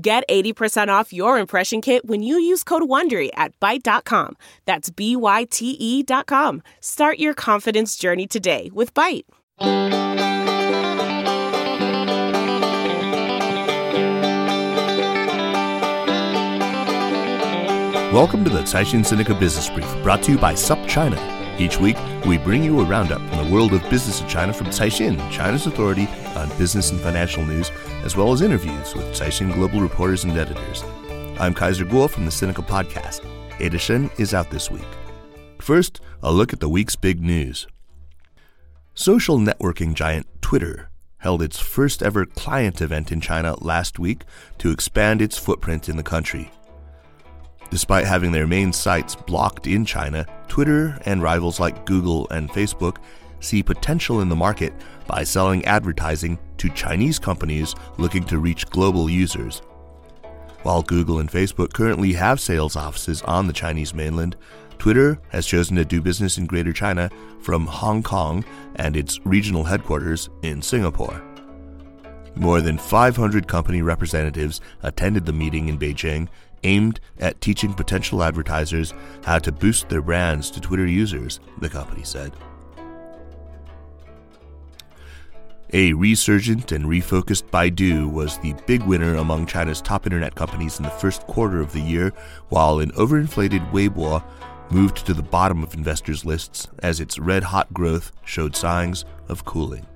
Get 80% off your impression kit when you use code WONDERY at Byte.com. That's B-Y-T-E dot com. Start your confidence journey today with Byte. Welcome to the Caixin Sinica Business Brief, brought to you by SupChina. Each week, we bring you a roundup from the world of business in China from Caixin, China's authority on business and financial news, as well as interviews with Caixin global reporters and editors. I'm Kaiser Kuo from the Sinica Podcast. Shen is out this week. First, a look at the week's big news. Social networking giant Twitter held its first ever client event in China last week to expand its footprint in the country. Despite having their main sites blocked in China, Twitter and rivals like Google and Facebook see potential in the market by selling advertising to Chinese companies looking to reach global users. While Google and Facebook currently have sales offices on the Chinese mainland, Twitter has chosen to do business in Greater China from Hong Kong and its regional headquarters in Singapore. More than 500 company representatives attended the meeting in Beijing aimed at teaching potential advertisers how to boost their brands to Twitter users, the company said. A resurgent and refocused Baidu was the big winner among China's top internet companies in the first quarter of the year, while an overinflated Weibo moved to the bottom of investors' lists as its red hot growth showed signs of cooling.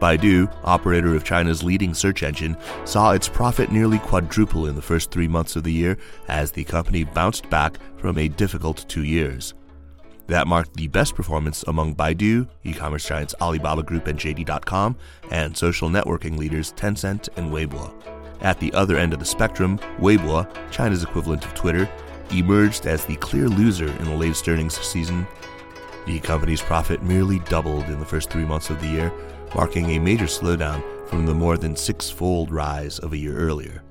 Baidu, operator of China's leading search engine, saw its profit nearly quadruple in the first three months of the year as the company bounced back from a difficult two years. That marked the best performance among Baidu, e commerce giants Alibaba Group and JD.com, and social networking leaders Tencent and Weibo. At the other end of the spectrum, Weibo, China's equivalent of Twitter, emerged as the clear loser in the latest earnings season. The company's profit merely doubled in the first three months of the year, marking a major slowdown from the more than six fold rise of a year earlier.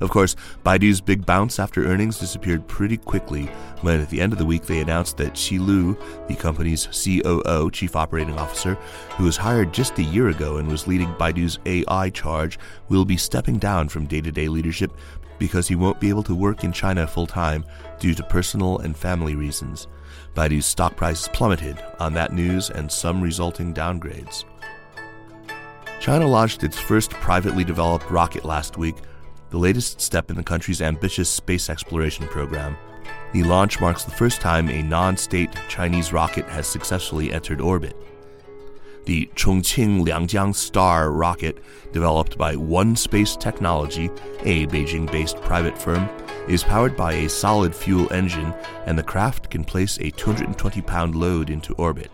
Of course, Baidu's big bounce after earnings disappeared pretty quickly when at the end of the week they announced that Qi Lu, the company's COO, Chief Operating Officer, who was hired just a year ago and was leading Baidu's AI charge, will be stepping down from day to day leadership because he won't be able to work in China full time due to personal and family reasons. Baidu's stock price plummeted on that news and some resulting downgrades. China launched its first privately developed rocket last week, the latest step in the country's ambitious space exploration program. The launch marks the first time a non state Chinese rocket has successfully entered orbit. The Chongqing Liangjiang Star rocket, developed by One Space Technology, a Beijing based private firm, is powered by a solid fuel engine, and the craft can place a 220 pound load into orbit.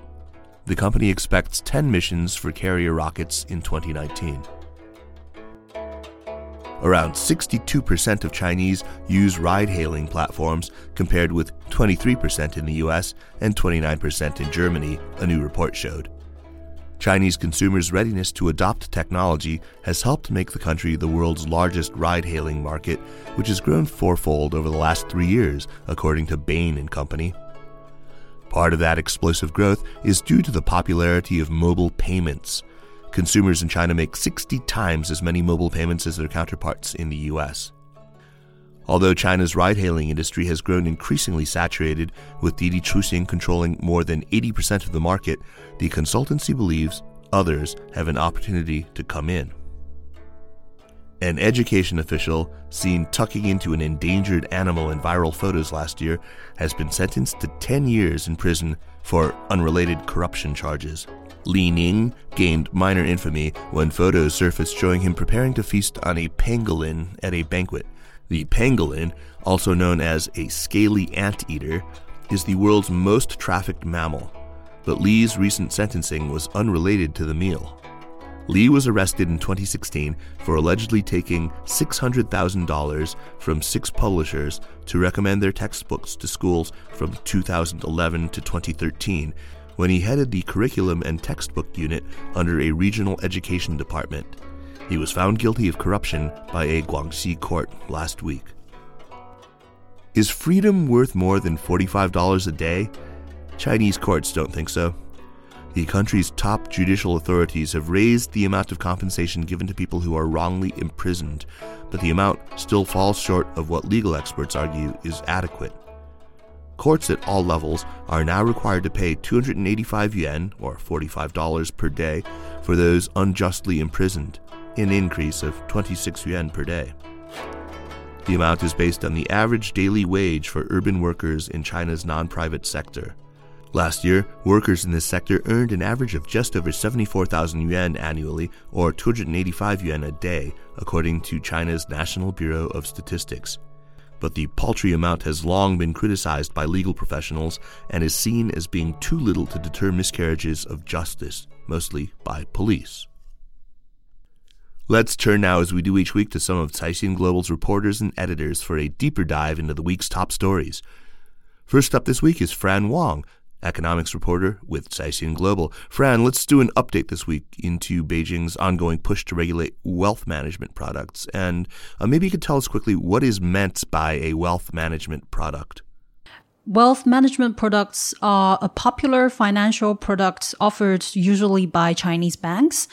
The company expects 10 missions for carrier rockets in 2019. Around 62% of Chinese use ride hailing platforms, compared with 23% in the US and 29% in Germany, a new report showed. Chinese consumers' readiness to adopt technology has helped make the country the world's largest ride hailing market, which has grown fourfold over the last three years, according to Bain and Company. Part of that explosive growth is due to the popularity of mobile payments. Consumers in China make 60 times as many mobile payments as their counterparts in the US. Although China's ride hailing industry has grown increasingly saturated, with Didi Chuxing controlling more than 80% of the market, the consultancy believes others have an opportunity to come in. An education official seen tucking into an endangered animal in viral photos last year has been sentenced to 10 years in prison for unrelated corruption charges. Li Ning gained minor infamy when photos surfaced showing him preparing to feast on a pangolin at a banquet. The pangolin, also known as a scaly anteater, is the world's most trafficked mammal, but Li's recent sentencing was unrelated to the meal. Li was arrested in 2016 for allegedly taking $600,000 from six publishers to recommend their textbooks to schools from 2011 to 2013 when he headed the curriculum and textbook unit under a regional education department. He was found guilty of corruption by a Guangxi court last week. Is freedom worth more than $45 a day? Chinese courts don't think so. The country's top judicial authorities have raised the amount of compensation given to people who are wrongly imprisoned, but the amount still falls short of what legal experts argue is adequate. Courts at all levels are now required to pay 285 yuan, or $45 per day, for those unjustly imprisoned, an increase of 26 yuan per day. The amount is based on the average daily wage for urban workers in China's non private sector. Last year, workers in this sector earned an average of just over 74,000 yuan annually, or 285 yuan a day, according to China's National Bureau of Statistics. But the paltry amount has long been criticized by legal professionals and is seen as being too little to deter miscarriages of justice, mostly by police. Let's turn now, as we do each week, to some of Caixin Global's reporters and editors for a deeper dive into the week's top stories. First up this week is Fran Wang, economics reporter with Caixin Global. Fran, let's do an update this week into Beijing's ongoing push to regulate wealth management products. And uh, maybe you could tell us quickly what is meant by a wealth management product. Wealth management products are a popular financial product offered usually by Chinese banks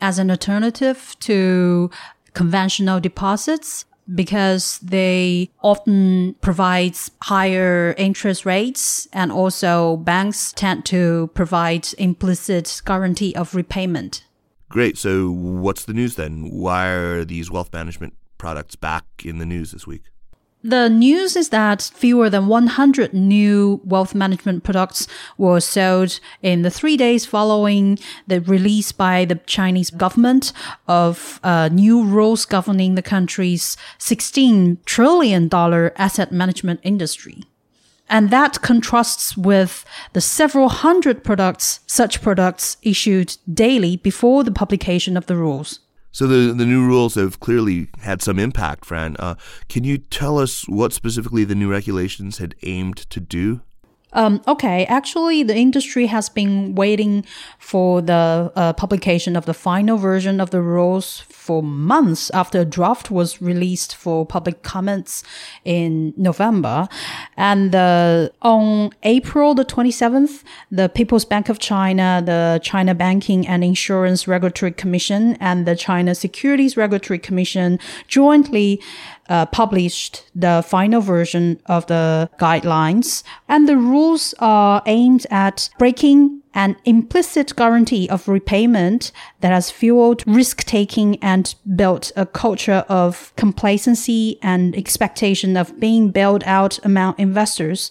as an alternative to conventional deposits because they often provide higher interest rates and also banks tend to provide implicit guarantee of repayment. Great. So what's the news then? Why are these wealth management products back in the news this week? The news is that fewer than 100 new wealth management products were sold in the three days following the release by the Chinese government of uh, new rules governing the country's $16 trillion asset management industry. And that contrasts with the several hundred products, such products issued daily before the publication of the rules. So the the new rules have clearly had some impact, Fran. Uh, can you tell us what specifically the new regulations had aimed to do? Um, okay, actually, the industry has been waiting for the uh, publication of the final version of the rules for months after a draft was released for public comments in November. And uh, on April the 27th, the People's Bank of China, the China Banking and Insurance Regulatory Commission, and the China Securities Regulatory Commission jointly uh, published the final version of the guidelines, and the rules are aimed at breaking an implicit guarantee of repayment that has fueled risk taking and built a culture of complacency and expectation of being bailed out among investors.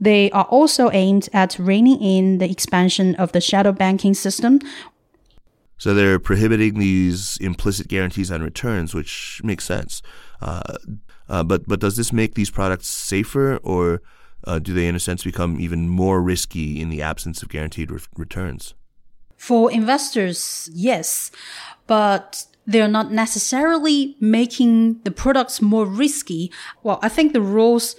They are also aimed at reining in the expansion of the shadow banking system, so they're prohibiting these implicit guarantees on returns, which makes sense. Uh, uh, but but does this make these products safer, or uh, do they, in a sense, become even more risky in the absence of guaranteed re- returns? For investors, yes, but they're not necessarily making the products more risky. Well, I think the rules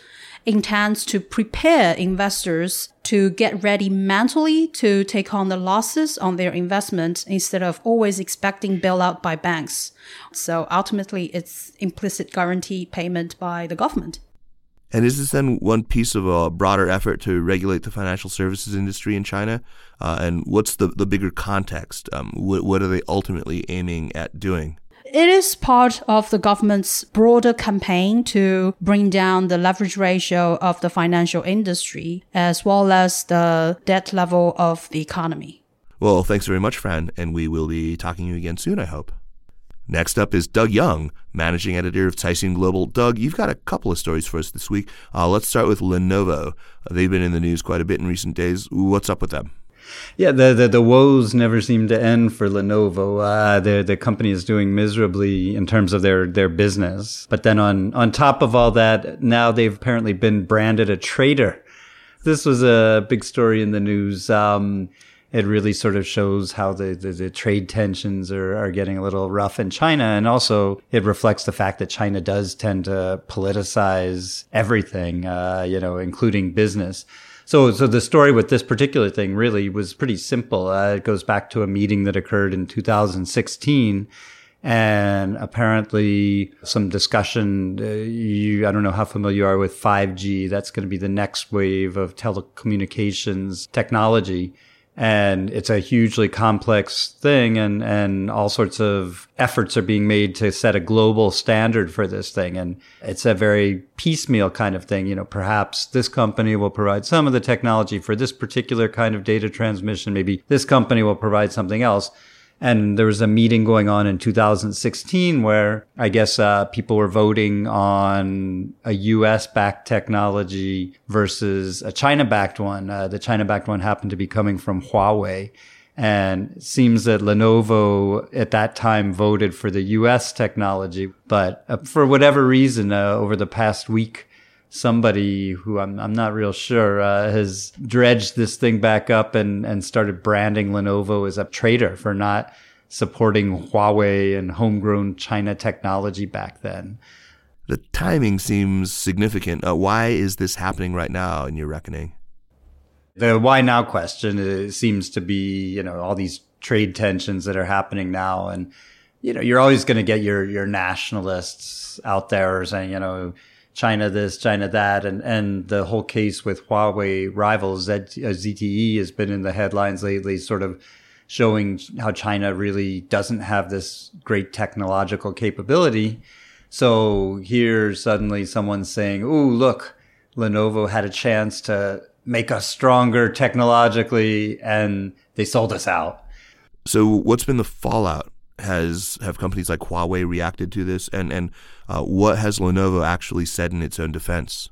intends to prepare investors to get ready mentally to take on the losses on their investment instead of always expecting bailout by banks. So ultimately, it's implicit guarantee payment by the government. And is this then one piece of a broader effort to regulate the financial services industry in China? Uh, and what's the, the bigger context? Um, what, what are they ultimately aiming at doing? It is part of the government's broader campaign to bring down the leverage ratio of the financial industry as well as the debt level of the economy. Well, thanks very much, Fran, and we will be talking to you again soon, I hope. Next up is Doug Young, managing editor of Caixin Global. Doug, you've got a couple of stories for us this week. Uh, let's start with Lenovo. They've been in the news quite a bit in recent days. What's up with them? Yeah, the, the, the woes never seem to end for Lenovo. Uh, the the company is doing miserably in terms of their their business. But then on on top of all that, now they've apparently been branded a traitor. This was a big story in the news. Um, it really sort of shows how the, the, the, trade tensions are, are getting a little rough in China. And also it reflects the fact that China does tend to politicize everything, uh, you know, including business. So, so the story with this particular thing really was pretty simple. Uh, it goes back to a meeting that occurred in 2016 and apparently some discussion. Uh, you, I don't know how familiar you are with 5G. That's going to be the next wave of telecommunications technology and it's a hugely complex thing and and all sorts of efforts are being made to set a global standard for this thing. And it's a very piecemeal kind of thing. You know perhaps this company will provide some of the technology for this particular kind of data transmission. Maybe this company will provide something else and there was a meeting going on in 2016 where I guess uh, people were voting on a US backed technology versus a China backed one. Uh, the China backed one happened to be coming from Huawei. And it seems that Lenovo at that time voted for the US technology. But uh, for whatever reason, uh, over the past week, somebody who I'm, I'm not real sure uh, has dredged this thing back up and, and started branding Lenovo as a traitor for not supporting Huawei and homegrown China technology back then. The timing seems significant. Uh, why is this happening right now in your reckoning? The why now question seems to be, you know, all these trade tensions that are happening now. And, you know, you're always going to get your, your nationalists out there saying, you know, China this, China that, and and the whole case with Huawei rivals uh, ZTE has been in the headlines lately, sort of showing how China really doesn't have this great technological capability. So here suddenly someone's saying, "Ooh, look, Lenovo had a chance to make us stronger technologically, and they sold us out." So what's been the fallout has have companies like Huawei reacted to this, and and uh, what has Lenovo actually said in its own defense?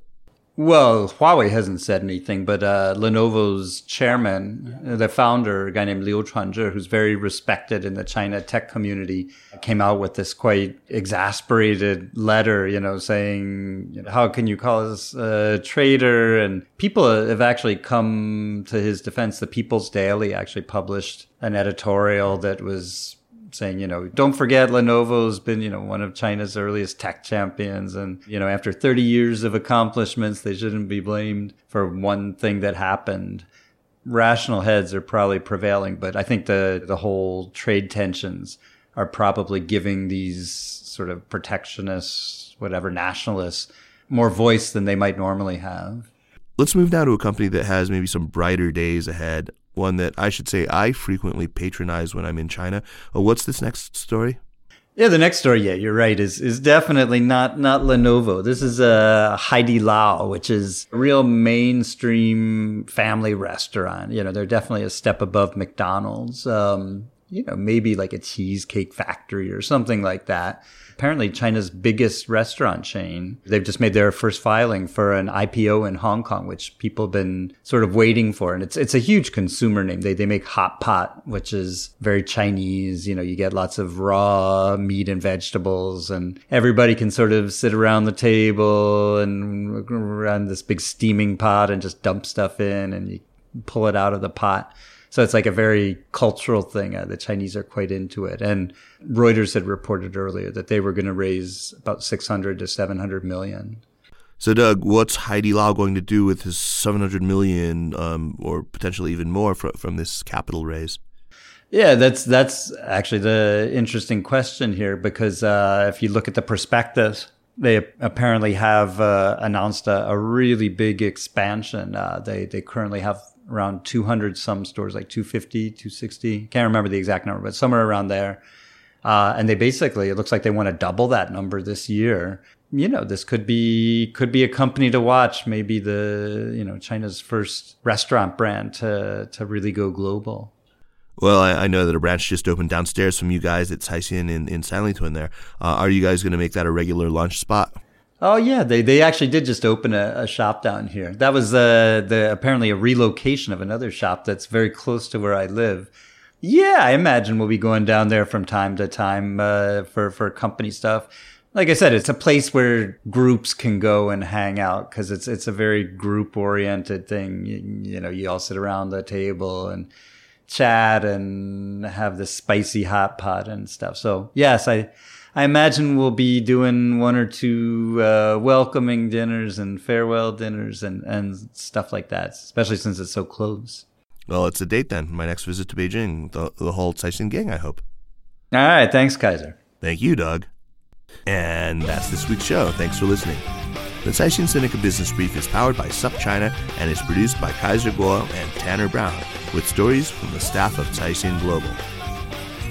Well, Huawei hasn't said anything, but uh, Lenovo's chairman, the founder, a guy named Liu Chuanzhi, who's very respected in the China tech community, came out with this quite exasperated letter, you know, saying, you know, how can you call us a traitor? And people have actually come to his defense. The People's Daily actually published an editorial that was saying, you know, don't forget Lenovo's been, you know, one of China's earliest tech champions. And, you know, after 30 years of accomplishments, they shouldn't be blamed for one thing that happened. Rational heads are probably prevailing, but I think the, the whole trade tensions are probably giving these sort of protectionists, whatever, nationalists more voice than they might normally have. Let's move now to a company that has maybe some brighter days ahead one that I should say I frequently patronize when I'm in China. Oh, what's this next story? Yeah, the next story, yeah, you're right, is is definitely not not Lenovo. This is a uh, Haidilao, which is a real mainstream family restaurant. You know, they're definitely a step above McDonald's. Um, you know, maybe like a cheesecake factory or something like that apparently China's biggest restaurant chain. They've just made their first filing for an IPO in Hong Kong, which people have been sort of waiting for. And it's, it's a huge consumer name. They, they make hot pot, which is very Chinese. You know, you get lots of raw meat and vegetables and everybody can sort of sit around the table and around this big steaming pot and just dump stuff in and you pull it out of the pot. So it's like a very cultural thing. Uh, the Chinese are quite into it. And Reuters had reported earlier that they were going to raise about 600 to 700 million. So, Doug, what's Haidilao going to do with his 700 million um, or potentially even more fr- from this capital raise? Yeah, that's that's actually the interesting question here because uh, if you look at the prospectus, they apparently have uh, announced a, a, really big expansion. Uh, they they currently have around 200 some stores, like 250, 260. Can't remember the exact number, but somewhere around there. Uh, and they basically, it looks like they want to double that number this year. You know, this could be could be a company to watch. Maybe the you know China's first restaurant brand to to really go global. Well, I, I, know that a branch just opened downstairs from you guys at Caixin in, in Sanlitun there. Uh, are you guys going to make that a regular lunch spot? Oh yeah, they they actually did just open a, a shop down here. That was uh, the apparently a relocation of another shop that's very close to where I live. Yeah, I imagine we'll be going down there from time to time uh, for for company stuff. Like I said, it's a place where groups can go and hang out because it's it's a very group oriented thing. You, you know, you all sit around the table and chat and have this spicy hot pot and stuff. So yes, I I imagine we'll be doing one or two uh, welcoming dinners and farewell dinners and, and stuff like that, especially since it's so close. Well, it's a date then. My next visit to Beijing, the, the whole Caixin gang, I hope. All right. Thanks, Kaiser. Thank you, Doug. And that's this week's show. Thanks for listening. The Caixin Sinica Business Brief is powered by SupChina and is produced by Kaiser Kuo and Tanner Brown, with stories from the staff of Caixin Global.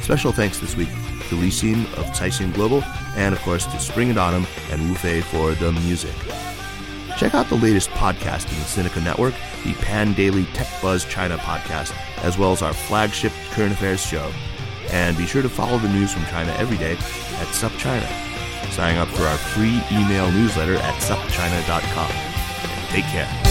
Special thanks this week to Li of Caixin Global, and of course to Spring and Autumn and Wu Fei for the music. Check out the latest podcast in the Sinica Network, the Pan Daily Tech Buzz China podcast, as well as our flagship current affairs show. And be sure to follow the news from China every day at SupChina. Sign up for our free email newsletter at supchina.com. Take care.